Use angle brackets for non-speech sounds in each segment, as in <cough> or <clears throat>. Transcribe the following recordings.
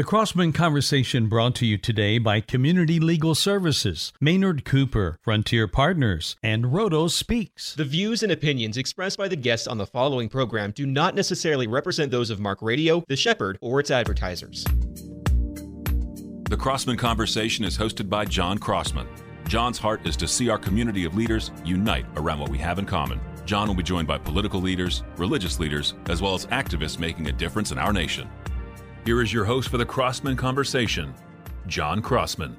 The Crossman Conversation brought to you today by Community Legal Services, Maynard Cooper, Frontier Partners, and Roto Speaks. The views and opinions expressed by the guests on the following program do not necessarily represent those of Mark Radio, The Shepherd, or its advertisers. The Crossman Conversation is hosted by John Crossman. John's heart is to see our community of leaders unite around what we have in common. John will be joined by political leaders, religious leaders, as well as activists making a difference in our nation. Here is your host for the Crossman Conversation, John Crossman.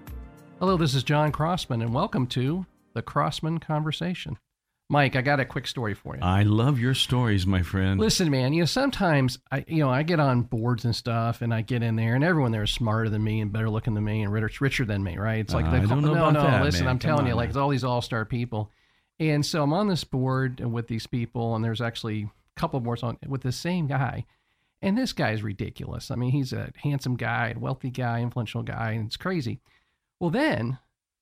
Hello, this is John Crossman, and welcome to the Crossman Conversation. Mike, I got a quick story for you. I love your stories, my friend. Listen, man, you know, sometimes I, you know, I get on boards and stuff, and I get in there, and everyone there is smarter than me and better looking than me and richer, richer than me, right? It's like, Uh, they I don't know no, about no, that, listen, man. I'm Come telling on, you, like, it's all these all star people. And so I'm on this board with these people, and there's actually a couple boards on with the same guy. And this guy is ridiculous. I mean, he's a handsome guy, wealthy guy, influential guy, and it's crazy. Well, then,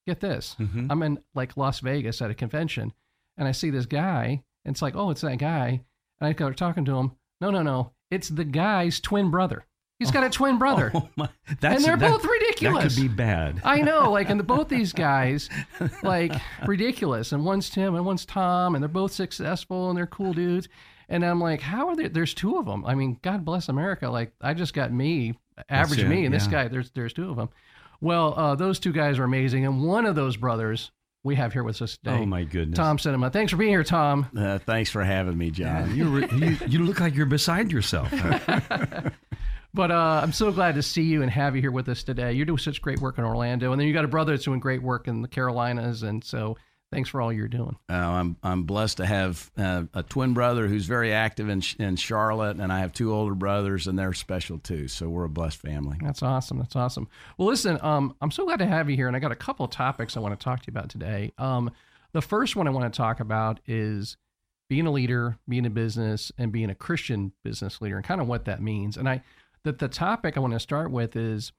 get this Mhm. I'm in like Las Vegas at a convention, and I see this guy, and it's like, oh, it's that guy. And I go talking to him. No, no, no. It's the guy's twin brother. He's got a twin <laughs> brother. Oh my, that's, and they're that- both ridiculous. That could be bad. I know, like, and the, both these <laughs> guys, like, ridiculous. And one's Tim and one's Tom, and they're both successful and they're cool dudes. And I'm like, how are there? There's two of them. I mean, God bless America. Like, I just got me, average me, and this guy. There's there's two of them. Well, uh, those two guys are amazing, and one of those brothers we have here with us today. Oh my goodness. Tom Sittema. Thanks for being here, Tom. Uh, thanks for having me, John. you, re- <laughs> you you look like you're beside yourself. <laughs> But uh, I'm so glad to see you and have you here with us today. You're doing such great work in Orlando, and then you got a brother that's doing great work in the Carolinas, and so thanks for all you're doing. Uh, I'm I'm blessed to have uh, a twin brother who's very active in in Charlotte, and I have two older brothers, and they're special too. So we're a blessed family. That's awesome. That's awesome. Well, listen, um, I'm so glad to have you here, and I got a couple of topics I want to talk to you about today. Um, the first one I want to talk about is being a leader, being a business, and being a Christian business leader, and kind of what that means. And I, that the topic I want to start with is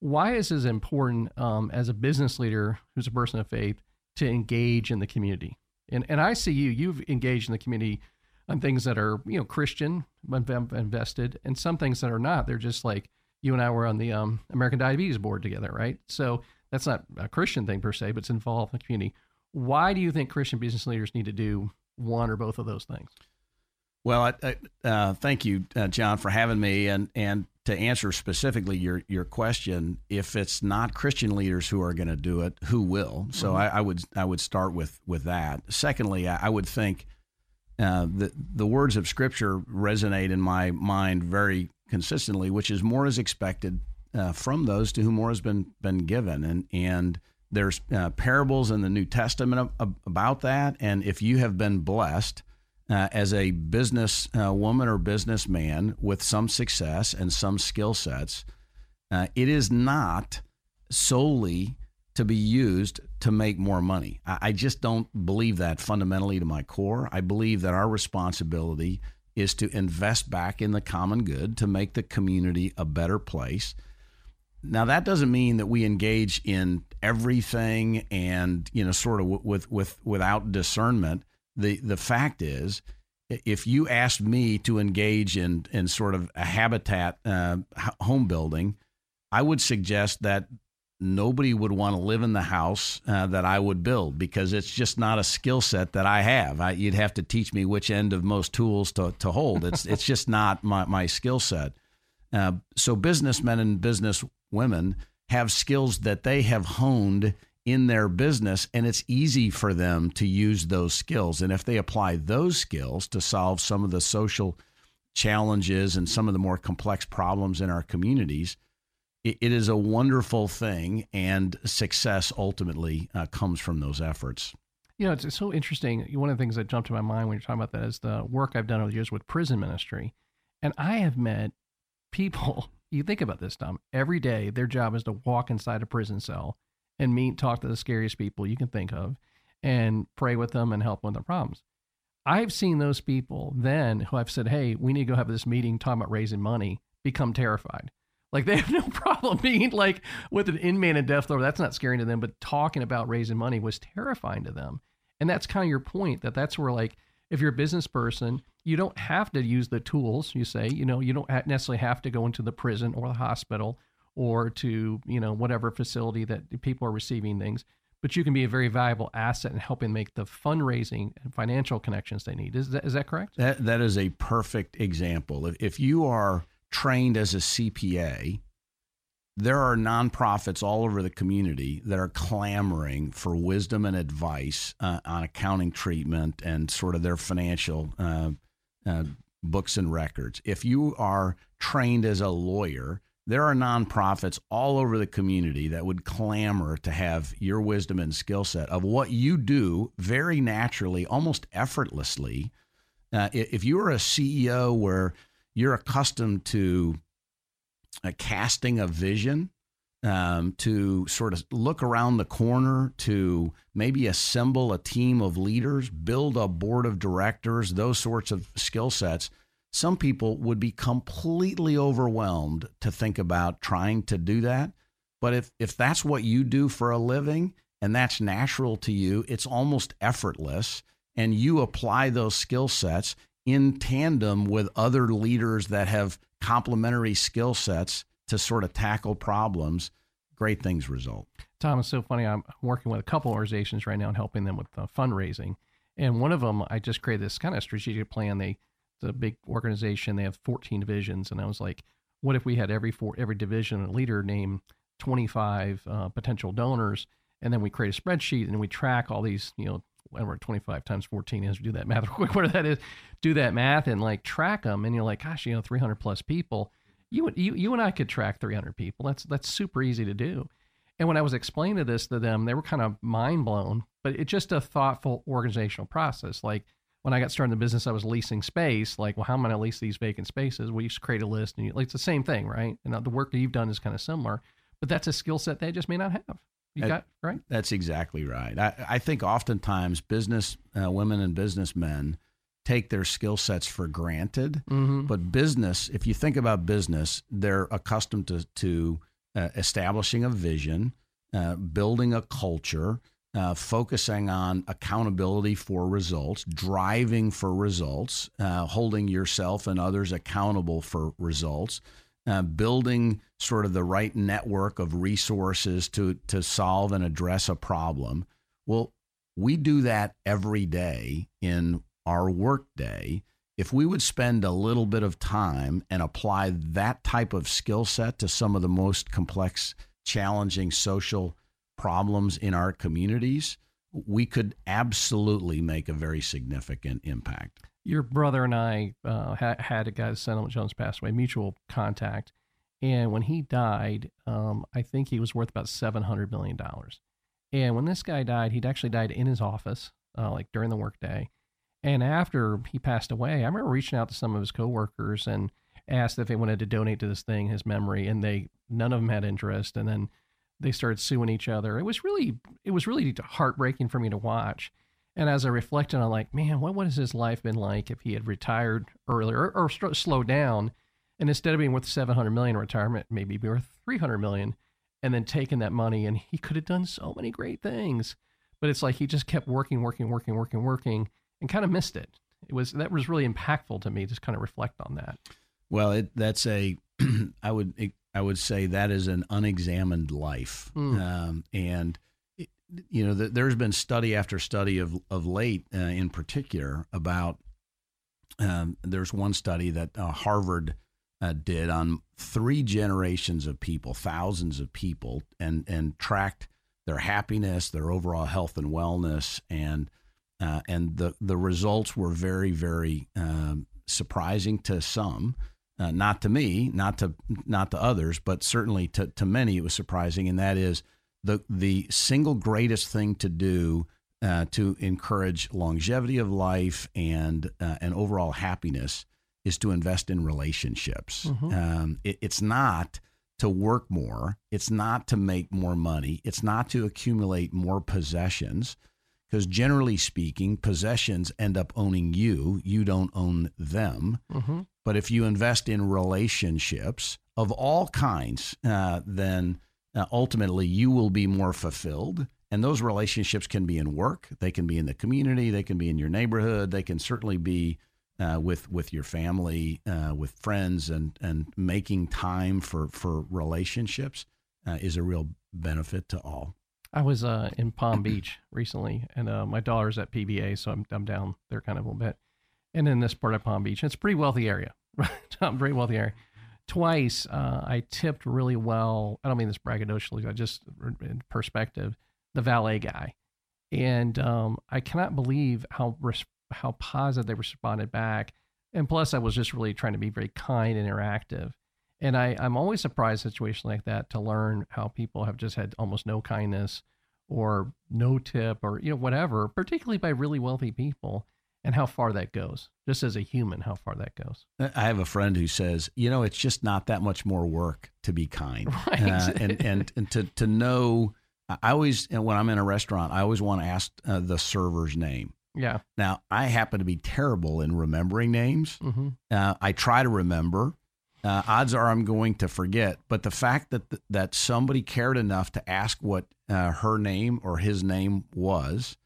why is this important um, as a business leader who's a person of faith to engage in the community? And and I see you, you've engaged in the community on things that are you know Christian, inv- invested, and some things that are not. They're just like you and I were on the um, American Diabetes Board together, right? So that's not a Christian thing per se, but it's involved in the community. Why do you think Christian business leaders need to do one or both of those things? Well, I, I, uh, thank you, uh, John, for having me. And and to answer specifically your your question, if it's not Christian leaders who are going to do it, who will? So I, I would I would start with with that. Secondly, I, I would think uh, the the words of Scripture resonate in my mind very consistently, which is more is expected uh, from those to whom more has been been given, and and there's uh, parables in the New Testament ab- about that. And if you have been blessed uh, as a business uh, woman or businessman with some success and some skill sets, uh, it is not solely to be used to make more money. I, I just don't believe that fundamentally to my core. I believe that our responsibility is to invest back in the common good to make the community a better place. Now that doesn't mean that we engage in everything and you know sort of with with without discernment. The the fact is, if you asked me to engage in in sort of a habitat uh, home building, I would suggest that nobody would want to live in the house uh, that I would build because it's just not a skill set that I have. I, you'd have to teach me which end of most tools to, to hold. It's it's just not my, my skill set. Uh, so businessmen and business women have skills that they have honed in their business, and it's easy for them to use those skills. And if they apply those skills to solve some of the social challenges and some of the more complex problems in our communities, it, is a wonderful thing, and success ultimately uh, comes from those efforts. You know, it's, it's so interesting. One of the things that jumped to my mind when you're talking about that is the work I've done over the years with prison ministry. And I have met people, <laughs> you think about this, Tom, every day their job is to walk inside a prison cell and meet, talk to the scariest people you can think of and pray with them and help them with their problems. I've seen those people then who I've said, hey, we need to go have this meeting talking about raising money, become terrified. Like <laughs> they have no problem being like with an inmate in death row. That's not scary to them, but talking about raising money was terrifying to them. And that's kind of your point that that's where like if you're a business person, you don't have to use the tools. You say, you know, you don't necessarily have to go into the prison or the hospital or to you know whatever facility that people are receiving things but you can be a very valuable asset in helping make the fundraising and financial connections they need. Is that, is that correct? That that is a perfect example. If, if you are trained as a cpa there are nonprofits all over the community that are clamoring for wisdom and advice uh, on accounting treatment and sort of their financial uh, uh, books and records. If you are trained as a lawyer, there are nonprofits all over the community that would clamor to have your wisdom and skill set of what you do very naturally, almost effortlessly. Uh, if you're a CEO where you're accustomed to a casting a vision, um, to sort of look around the corner, to maybe assemble a team of leaders, build a board of directors, those sorts of skill sets. Some people would be completely overwhelmed to think about trying to do that. But if, if that's what you do for a living and that's natural to you, it's almost effortless. And you apply those skill sets in tandem with other leaders that have complementary skill sets to sort of tackle problems, great things result. Tom, it's so funny. I'm working with a couple organizations right now and helping them with uh, fundraising. And one of them, I just created this kind of strategic plan. They, a big organization. They have 14 divisions, and I was like, what if we had every four, every division a leader name 25 uh, potential donors, and then we create a spreadsheet and we track all these, you know, whatever 25 times 14 is. Do that math <laughs> real quick. What that is? Do that math and like track them, and you're like, gosh, you know, 300 plus people you, you, you and I could track 300 people. That's, that's super easy to do. And when I was explaining this to them, they were kind of mind blown, but it's just a thoughtful organizational process. Like when I got started in the business, I was leasing space. Like, well, how am I going to lease these vacant spaces? We used to create a list and you, like, it's the same thing, right? And the work that you've done is kind of similar, but that's a skill set they just may not have. You got right. That's exactly right. I, I think oftentimes business uh, women and businessmen take their skill sets for granted. Mm-hmm. But business, if you think about business, they're accustomed to, to uh, establishing a vision, uh, building a culture, uh, focusing on accountability for results, driving for results, uh, holding yourself and others accountable for results. Uh, building sort of the right network of resources to to solve and address a problem. Well, we do that every day in our workday, if we would spend a little bit of time and apply that type of skill set to some of the most complex, challenging social problems in our communities, we could absolutely make a very significant impact. Your brother and I uh, ha- had a guy, Settlement Jones passed away, mutual contact. And when he died, um, I think he was worth about $700 million. And when this guy died, he'd actually died in his office, uh, like during the workday. And after he passed away, I remember reaching out to some of his coworkers and asked if they wanted to donate to this thing, his memory, and they none of them had interest. And then they started suing each other. It was really it was really heartbreaking for me to watch. And as I reflected on, like, man, what has his life been like if he had retired earlier or, or slowed down, and instead of being worth seven hundred million in retirement, maybe be worth three hundred million, and then taking that money, and he could have done so many great things. But it's like he just kept working, working, working, working, working and kind of missed it. It was that was really impactful to me. Just kind of reflect on that. Well, it, that's a <clears throat> I would I would say that is an unexamined life, mm. um, and it, you know the, there's been study after study of of late, uh, in particular, about. Um, there's one study that uh, Harvard uh, did on three generations of people, thousands of people, and and tracked their happiness, their overall health and wellness, and uh, and the the results were very very um, surprising to some. Uh, not to me, not to not to others, but certainly to, to many, it was surprising, and that is the the single greatest thing to do uh, to encourage longevity of life and uh, and overall happiness is to invest in relationships. Mm-hmm. Um, it, it's not to work more. It's not to make more money. It's not to accumulate more possessions because generally speaking, possessions end up owning you. You don't own them. Mm-hmm. But if you invest in relationships of all kinds, uh, then uh, ultimately you will be more fulfilled. And those relationships can be in work, they can be in the community, they can be in your neighborhood, they can certainly be uh, with with your family, uh, with friends, and and making time for for relationships uh, is a real benefit to all. I was uh, in Palm Beach recently, and my daughter's at PBA, so I'm I'm down there kind of a little bit, and in this part of Palm Beach, it's a pretty wealthy area, <laughs> right? Very wealthy area. Twice, uh, I tipped really well. I don't mean this braggadocially, I just in perspective, the valet guy, and um, I cannot believe how res- how positive they responded back, and plus, I was just really trying to be very kind and interactive and I, I'm always surprised in situations like that to learn how people have just had almost no kindness or no tip or you know whatever, particularly by really wealthy people, and how far that goes. Just as a human, how far that goes. I have a friend who says, you know, it's just not that much more work to be kind, <laughs> right? Uh, and and and to to know. I always when I'm in a restaurant, I always want to ask uh, the server's name. Yeah. Now I happen to be terrible in remembering names. Mm-hmm. Uh, I try to remember uh, odds are I'm going to forget. But the fact that that somebody cared enough to ask what uh, her name or his name was,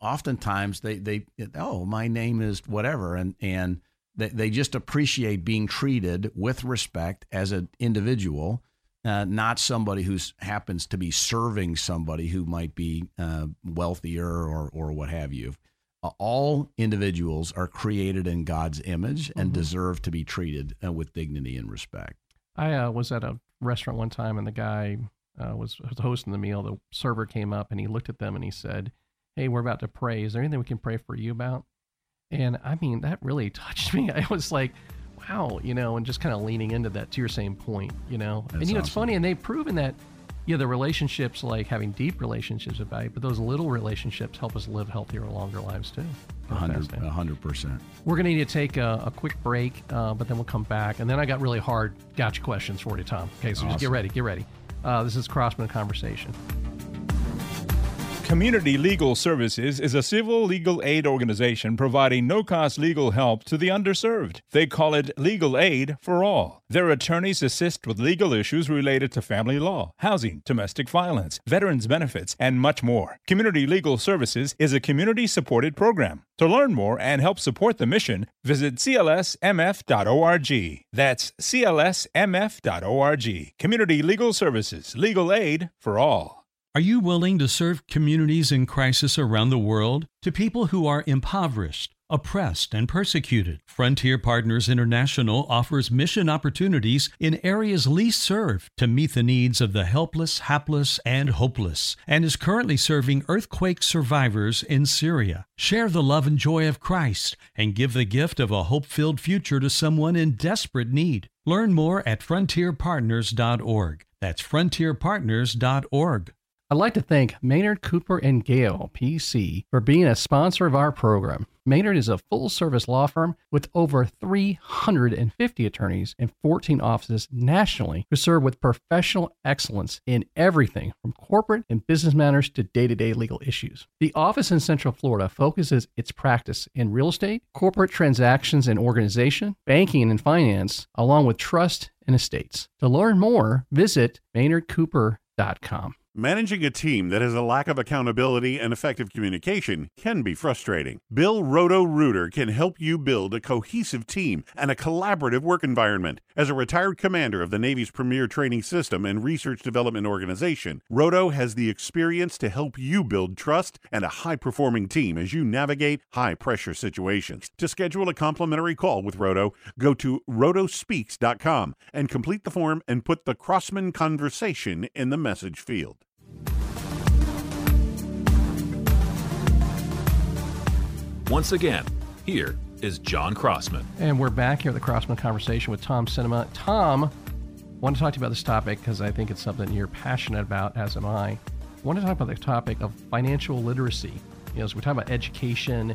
oftentimes they they oh my name is whatever, and and they, they just appreciate being treated with respect as an individual. Uh, not somebody who happens to be serving somebody who might be uh, wealthier or or what have you all individuals are created in God's image and mm-hmm. deserve to be treated uh, with dignity and respect. I uh, was at a restaurant one time, and the guy uh, was hosting the meal. The server came up and he looked at them and he said, "Hey, we're about to pray. Is there anything we can pray for you about?" And I mean, that really <laughs> touched me. I was like, "Wow," you know, and just kind of leaning into that to your same point, you know. That's and you know, awesome. it's funny, and they've proven that yeah, the relationships, like having deep relationships, are valuable, but those little relationships help us live healthier, longer lives too. A hundred percent. We're going to need to take a, a quick break, uh, but then we'll come back. And then I got really hard gotcha questions for you, Tom. Okay, so awesome. just get ready, get ready. Uh, this is Crossman Conversation. Community Legal Services is a civil legal aid organization providing no cost legal help to the underserved. They call it Legal Aid for All. Their attorneys assist with legal issues related to family law, housing, domestic violence, veterans benefits, and much more. Community Legal Services is a community supported program. To learn more and help support the mission, visit clsmf.org. That's clsmf.org. Community Legal Services, legal aid for all. Are you willing to serve communities in crisis around the world? To people who are impoverished, oppressed, and persecuted, Frontier Partners International offers mission opportunities in areas least served to meet the needs of the helpless, hapless, and hopeless, and is currently serving earthquake survivors in Syria. Share the love and joy of Christ and give the gift of a hope filled future to someone in desperate need. Learn more at frontierpartners.org. That's frontierpartners.org. I'd like to thank Maynard Cooper and Gale, PC, for being a sponsor of our program. Maynard is a full service law firm with over 350 attorneys and 14 offices nationally who serve with professional excellence in everything from corporate and business matters to day to day legal issues. The office in Central Florida focuses its practice in real estate, corporate transactions and organization, banking and finance, along with trust and estates. To learn more, visit maynardcooper.com. Managing a team that has a lack of accountability and effective communication can be frustrating. Bill Roto Rooter can help you build a cohesive team and a collaborative work environment. As a retired commander of the Navy's premier training system and research development organization, Roto has the experience to help you build trust and a high performing team as you navigate high pressure situations. To schedule a complimentary call with Roto, go to rotospeaks.com and complete the form and put the Crossman conversation in the message field. Once again, here is John Crossman. And we're back here at the Crossman Conversation with Tom Sittema. Tom, I want to talk to you about this topic because I think it's something you're passionate about, as am I. I want to talk about the topic of financial literacy. You know, as we talk about education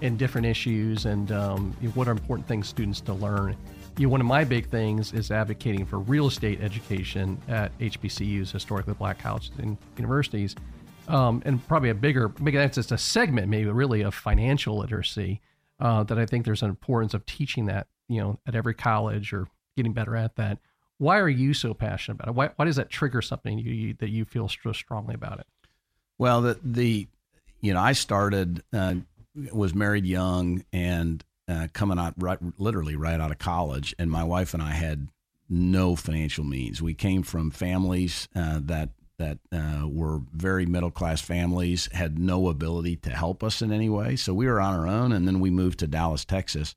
and different issues and um, what are important things students to learn. You know, one of my big things is advocating for real estate education at HBCUs, historically black colleges and universities um, and probably a bigger, maybe that's just a segment, maybe really of financial literacy. Uh, that I think there's an importance of teaching that, you know, at every college or getting better at that. Why are you so passionate about it? Why, why does that trigger something you, you, that you feel so strongly about it? Well, the the you know I started uh, was married young and uh, coming out right, literally right out of college, and my wife and I had no financial means. We came from families uh, that that uh, were very middle class families, had no ability to help us in any way. So we were on our own, and then we moved to Dallas, Texas,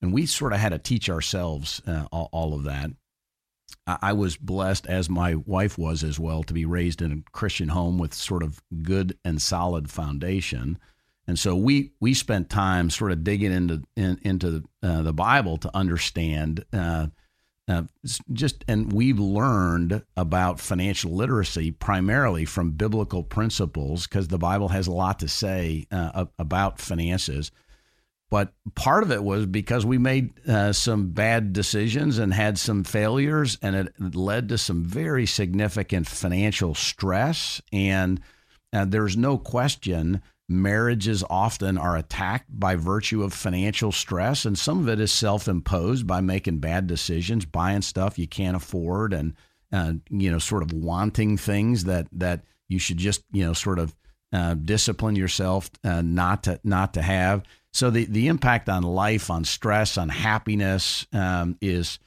and we sort of had to teach ourselves uh, all, all, of that. I, I was blessed, as my wife was as well, to be raised in a Christian home with sort of good and solid foundation. And so we we spent time sort of digging into in, into uh, the Bible to understand uh, just and we've learned about financial literacy primarily from biblical principles because the Bible has a lot to say uh, about finances. But part of it was because we made uh, some bad decisions and had some failures, and it led to some very significant financial stress. And uh, there's no question marriages often are attacked by virtue of financial stress and some of it is self-imposed by making bad decisions buying stuff you can't afford and uh, you know sort of wanting things that that you should just you know sort of uh, discipline yourself uh, not to not to have. So the the impact on life on stress on happiness um, is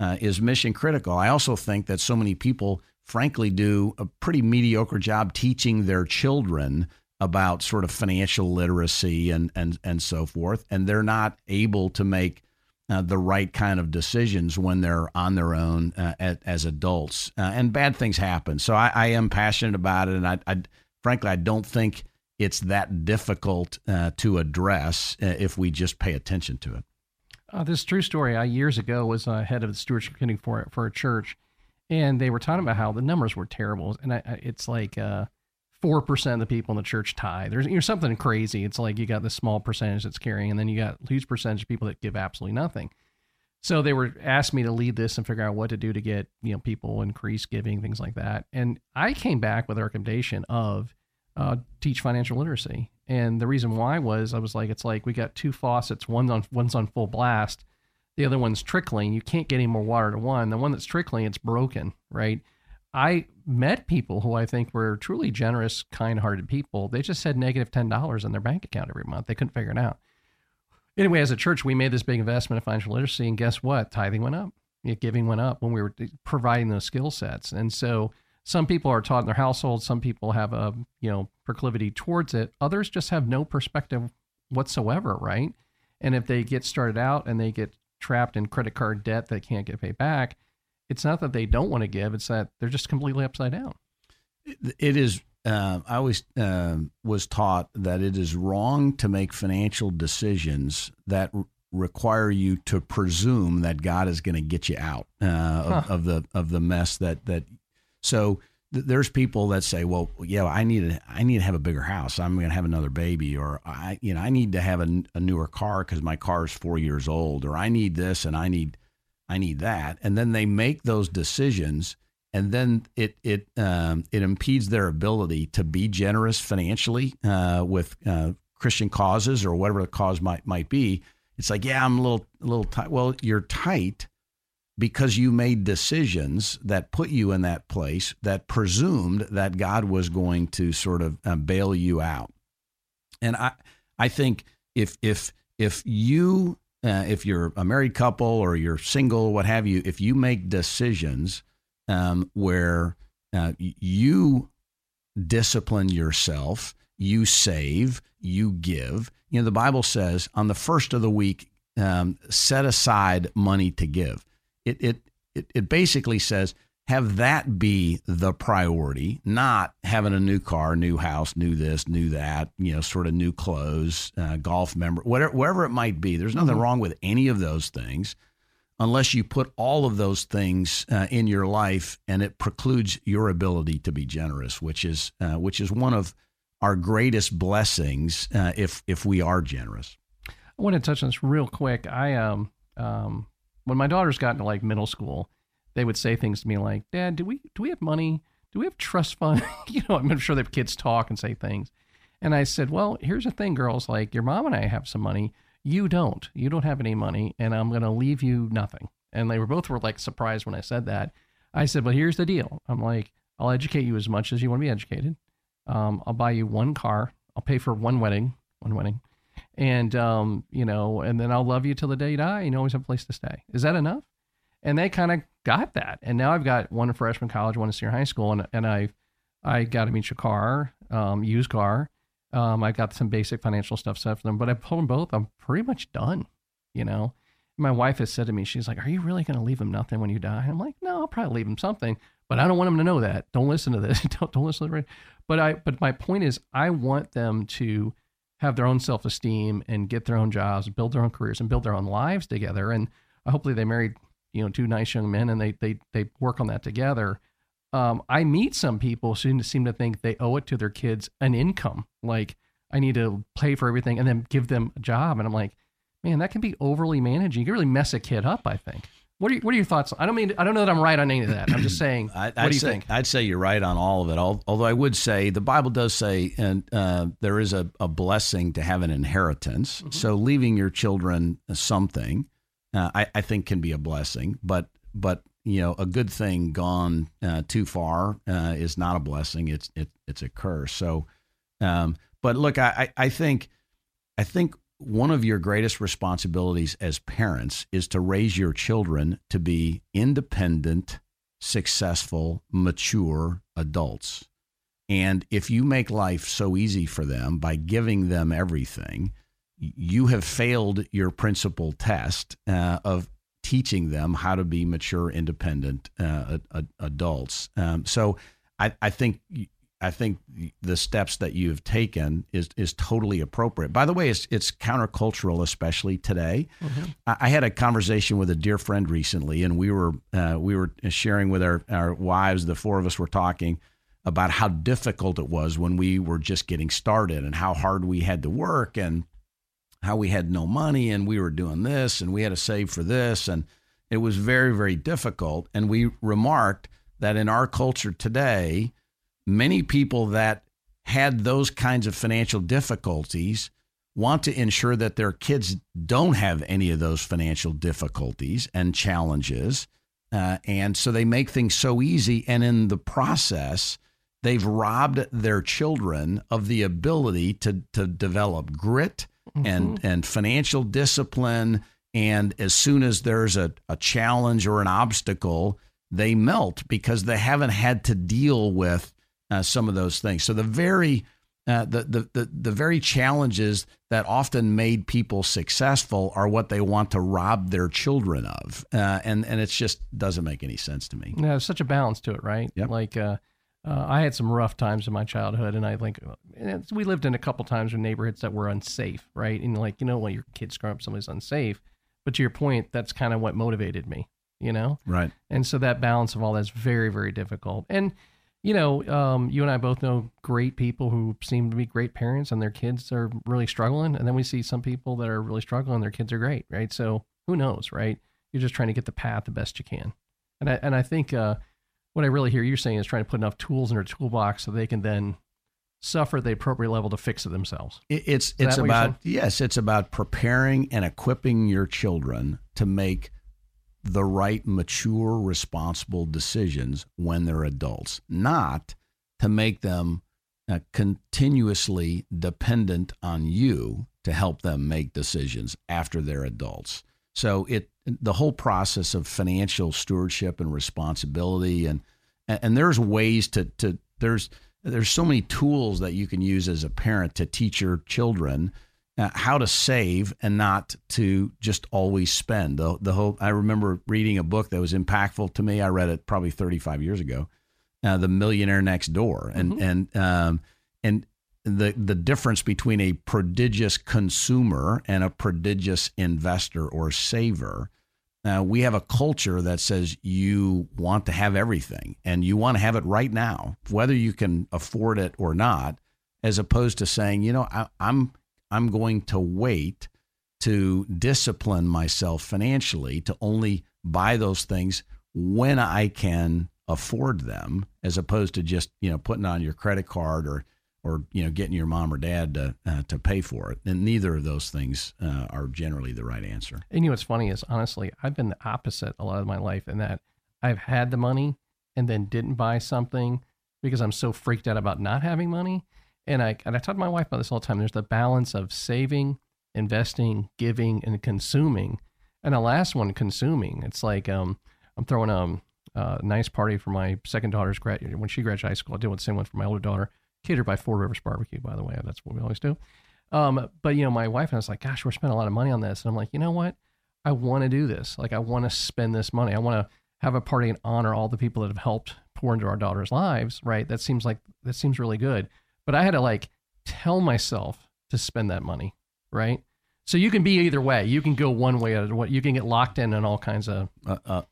uh, is mission critical. I also think that so many people frankly do a pretty mediocre job teaching their children about sort of financial literacy and and and so forth, and they're not able to make uh, the right kind of decisions when they're on their own uh, as, as, adults, uh, and bad things happen. So I, I, am passionate about it, and I, I, frankly I don't think it's that difficult uh, to address uh, if we just pay attention to it. Uh, this true story. I years ago was head of the stewardship committee for for a church, and they were talking about how the numbers were terrible, and I, it's like four percent of the people in the church tie. There's you know something crazy. It's like you got this small percentage that's carrying, and then you got huge percentage of people that give absolutely nothing. So they were asked me to lead this and figure out what to do to get you know people increase giving things like that. And I came back with a recommendation of uh, teach financial literacy. And the reason why was I was like, it's like we got two faucets. One's on one's on full blast, the other one's trickling. You can't get any more water to one. The one that's trickling, it's broken, right? I met people who I think were truly generous, kind hearted people. They just had negative $10 in their bank account every month. They couldn't figure it out. Anyway, as a church, we made this big investment in financial literacy, and guess what? Tithing went up, giving went up when we were providing those skill sets. And so some people are taught in their households, some people have a you know proclivity towards it, others just have no perspective whatsoever, right? And if they get started out and they get trapped in credit card debt that can't get paid back, it's not that they don't want to give; it's that they're just completely upside down. It is. Uh, I always uh, was taught that it is wrong to make financial decisions that require you to presume that God is going to get you out uh, huh. of, of, the of the mess that that. So th- there's people that say, "Well, yeah, I need to I need to have a bigger house. I'm going to have another baby, or I you know I need to have a, a newer car because my car is four years old, or I need this and I need." I need that, and then they make those decisions, and then it it um, it impedes their ability to be generous financially uh, with uh, Christian causes or whatever the cause might might be. It's like, yeah, I'm a little a little tight. Well, you're tight because you made decisions that put you in that place that presumed that God was going to sort of uh, bail you out. And I I think if if if you uh, if you're a married couple or you're single, what have you, if you make decisions um, where uh, you discipline yourself, you save, you give. You know, the Bible says on the first of the week, um, set aside money to give. It, it, it, it basically says, have that be the priority, not having a new car, new house, new this, new that, you know, sort of new clothes, uh, golf member, whatever, wherever it might be. There's nothing mm-hmm. wrong with any of those things unless you put all of those things uh, in your life and it precludes your ability to be generous, which is, uh, which is one of our greatest blessings uh, if, if we are generous. I want to touch on this real quick. I, um, um, when my daughters got into like middle school, they would say things to me like, "Dad, do we do we have money? Do we have trust fund?" <laughs> you know, I'm sure that kids talk and say things. And I said, "Well, here's the thing, girls. Like your mom and I have some money. You don't. You don't have any money, and I'm going to leave you nothing." And they were both were like surprised when I said that. I said, "Well, here's the deal. I'm like, I'll educate you as much as you want to be educated. Um, I'll buy you one car. I'll pay for one wedding, one wedding, and um, you know, and then I'll love you till the day you die. And you always have a place to stay. Is that enough? And they kind of got that. And now I've got one in freshman college, one in senior high school, and and I I got to meet your car, um, used car. Um, I got some basic financial stuff set for them, but I told them both I'm pretty much done. You know, my wife has said to me, she's like, "Are you really going to leave them nothing when you die?" And I'm like, "No, I'll probably leave them something, but I don't want them to know that. Don't listen to this. <laughs> don't don't listen to the But I but my point is, I want them to have their own self esteem and get their own jobs, build their own careers, and build their own lives together. And hopefully, they married you know two nice young men, and they they they work on that together. Um, I meet some people who seem to think they owe it to their kids an income, like I need to pay for everything and then give them a job, and I'm like man, that can be overly managing. You can really mess a kid up, I think. What are, you, what are your thoughts? I don't mean I don't know that I'm right on any of that. I'm just <clears throat> saying. I, what do you say, think? I'd say you're right on all of it. Although I would say the Bible does say, and uh, there is a, a, blessing to have an inheritance. Mm-hmm. So leaving your children something, uh, I, I, think, can be a blessing. But but you know, a good thing gone uh, too far uh, is not a blessing. It's it, it's a curse. So, um, but look, I, I think I think one of your greatest responsibilities as parents is to raise your children to be independent, successful, mature adults. And if you make life so easy for them by giving them everything, you have failed your principal test uh, of teaching them how to be mature, independent uh, adults. Um, so I, I think I think the steps that you've taken is is totally appropriate. By the way, it's it's countercultural, especially today. Mm-hmm. I, I, had a conversation with a dear friend recently, and we were uh, we were sharing with our our wives. The four of us were talking about how difficult it was when we were just getting started, and how hard we had to work, and how we had no money, and we were doing this, and we had to save for this, and it was very very difficult. And we remarked that in our culture today many people that had those kinds of financial difficulties want to ensure that their kids don't have any of those financial difficulties and challenges. Uh, and so they make things so easy. And in the process, they've robbed their children of the ability to, to develop grit mm-hmm. and, and financial discipline. And as soon as there's a, a challenge or an obstacle, they melt because they haven't had to deal with uh, some of those things. So the very uh, the, the, the the very challenges that often made people successful are what they want to rob their children of, uh, and and it just doesn't make any sense to me. Yeah, there's such a balance to it, right? Yep. Like uh, I had some rough times in my childhood, and I think we lived in a couple times in neighborhoods that were unsafe, right? And like you know, when your kids grow up, somebody's unsafe. But to your point, that's kind of what motivated me, you know? Right. And so that balance of all that's very very difficult, and you know, um, you and I both know great people who seem to be great parents and their kids are really struggling. And then we see some people that are really struggling and their kids are great, right? So who knows, right? You're just trying to get the path the best you can. And I, and I think uh, what I really hear you saying is trying to put enough tools in their toolbox so they can then suffer the appropriate level to fix it themselves. It's, it's about, yes, it's about preparing and equipping your children to make the right, mature, responsible decisions when they're adults, not to make them uh, continuously dependent on you to help them make decisions after they're adults. So it the whole process of financial stewardship and responsibility and and there's ways to to there's there's so many tools that you can use as a parent to teach your children uh, how to save and not to just always spend. The, the whole I remember reading a book that was impactful to me. I read it probably 35 years ago, uh, The Millionaire Next Door, and mm-hmm. and um, and the the difference between a prodigious consumer and a prodigious investor or saver. We have a culture that says you want to have everything and you want to have it right now, whether you can afford it or not, as opposed to saying, you know, I, I'm I'm going to wait to discipline myself financially to only buy those things when I can afford them, as opposed to just you know putting on your credit card or or you know getting your mom or dad to uh, to pay for it. And neither of those things uh, are generally the right answer. And you know what's funny is honestly, I've been the opposite a lot of my life in that I've had the money and then didn't buy something because I'm so freaked out about not having money and I and I talk to my wife about this all the time. There's the balance of saving investing, giving, and consuming. And the last one, consuming. It's like um, I'm throwing a, a nice party for my second daughter's grad when she graduated high school. I did the same one for my older daughter, catered by Four Rivers Barbecue, by the way. That's what we always do. Um, but you know, my wife and I was like, "Gosh, we're spending a lot of money on this," and I'm like, you know what? I want to do this. Like, I want to spend this money. I want to have a party and honor all the people that have helped pour into our daughters' lives. Right? That seems like that seems really good. But I had to like tell myself to spend that money. Right? So you can be either way. You can go one way or what. You can get locked in on all kinds of.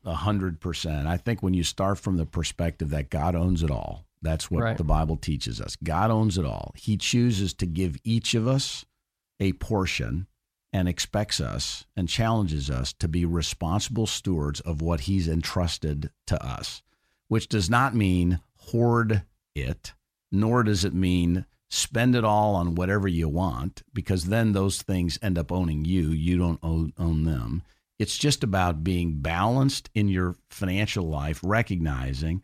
A hundred percent. I think when you start from the perspective that God owns it all, that's what Right. the Bible teaches us. God owns it all. He chooses to give each of us a portion and expects us and challenges us to be responsible stewards of what He's entrusted to us, which does not mean hoard it, nor does it mean spend it all on whatever you want, because then those things end up owning you. You don't own, own them. It's just about being balanced in your financial life, recognizing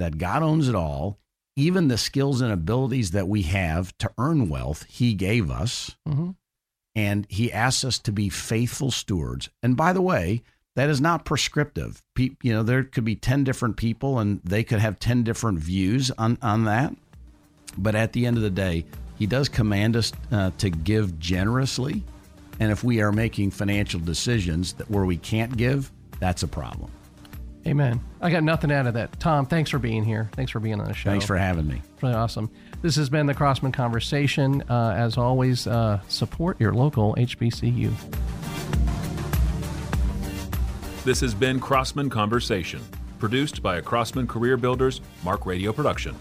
that God owns it all. Even the skills and abilities that we have to earn wealth, He gave us. Mhm. And He asks us to be faithful stewards. And by the way, that is not prescriptive. Pe- you know, there could be 10 different people and they could have 10 different views on, on that. But at the end of the day, He does command us uh, to give generously. And if we are making financial decisions that where we can't give, that's a problem. Amen. I got nothing out of that. Tom, thanks for being here. Thanks for being on the show. Thanks for having me. Really awesome. This has been the Crossman Conversation. Uh, as always, uh, support your local HBCU. This has been Crossman Conversation, produced by a Crossman Career Builders Mark Radio production.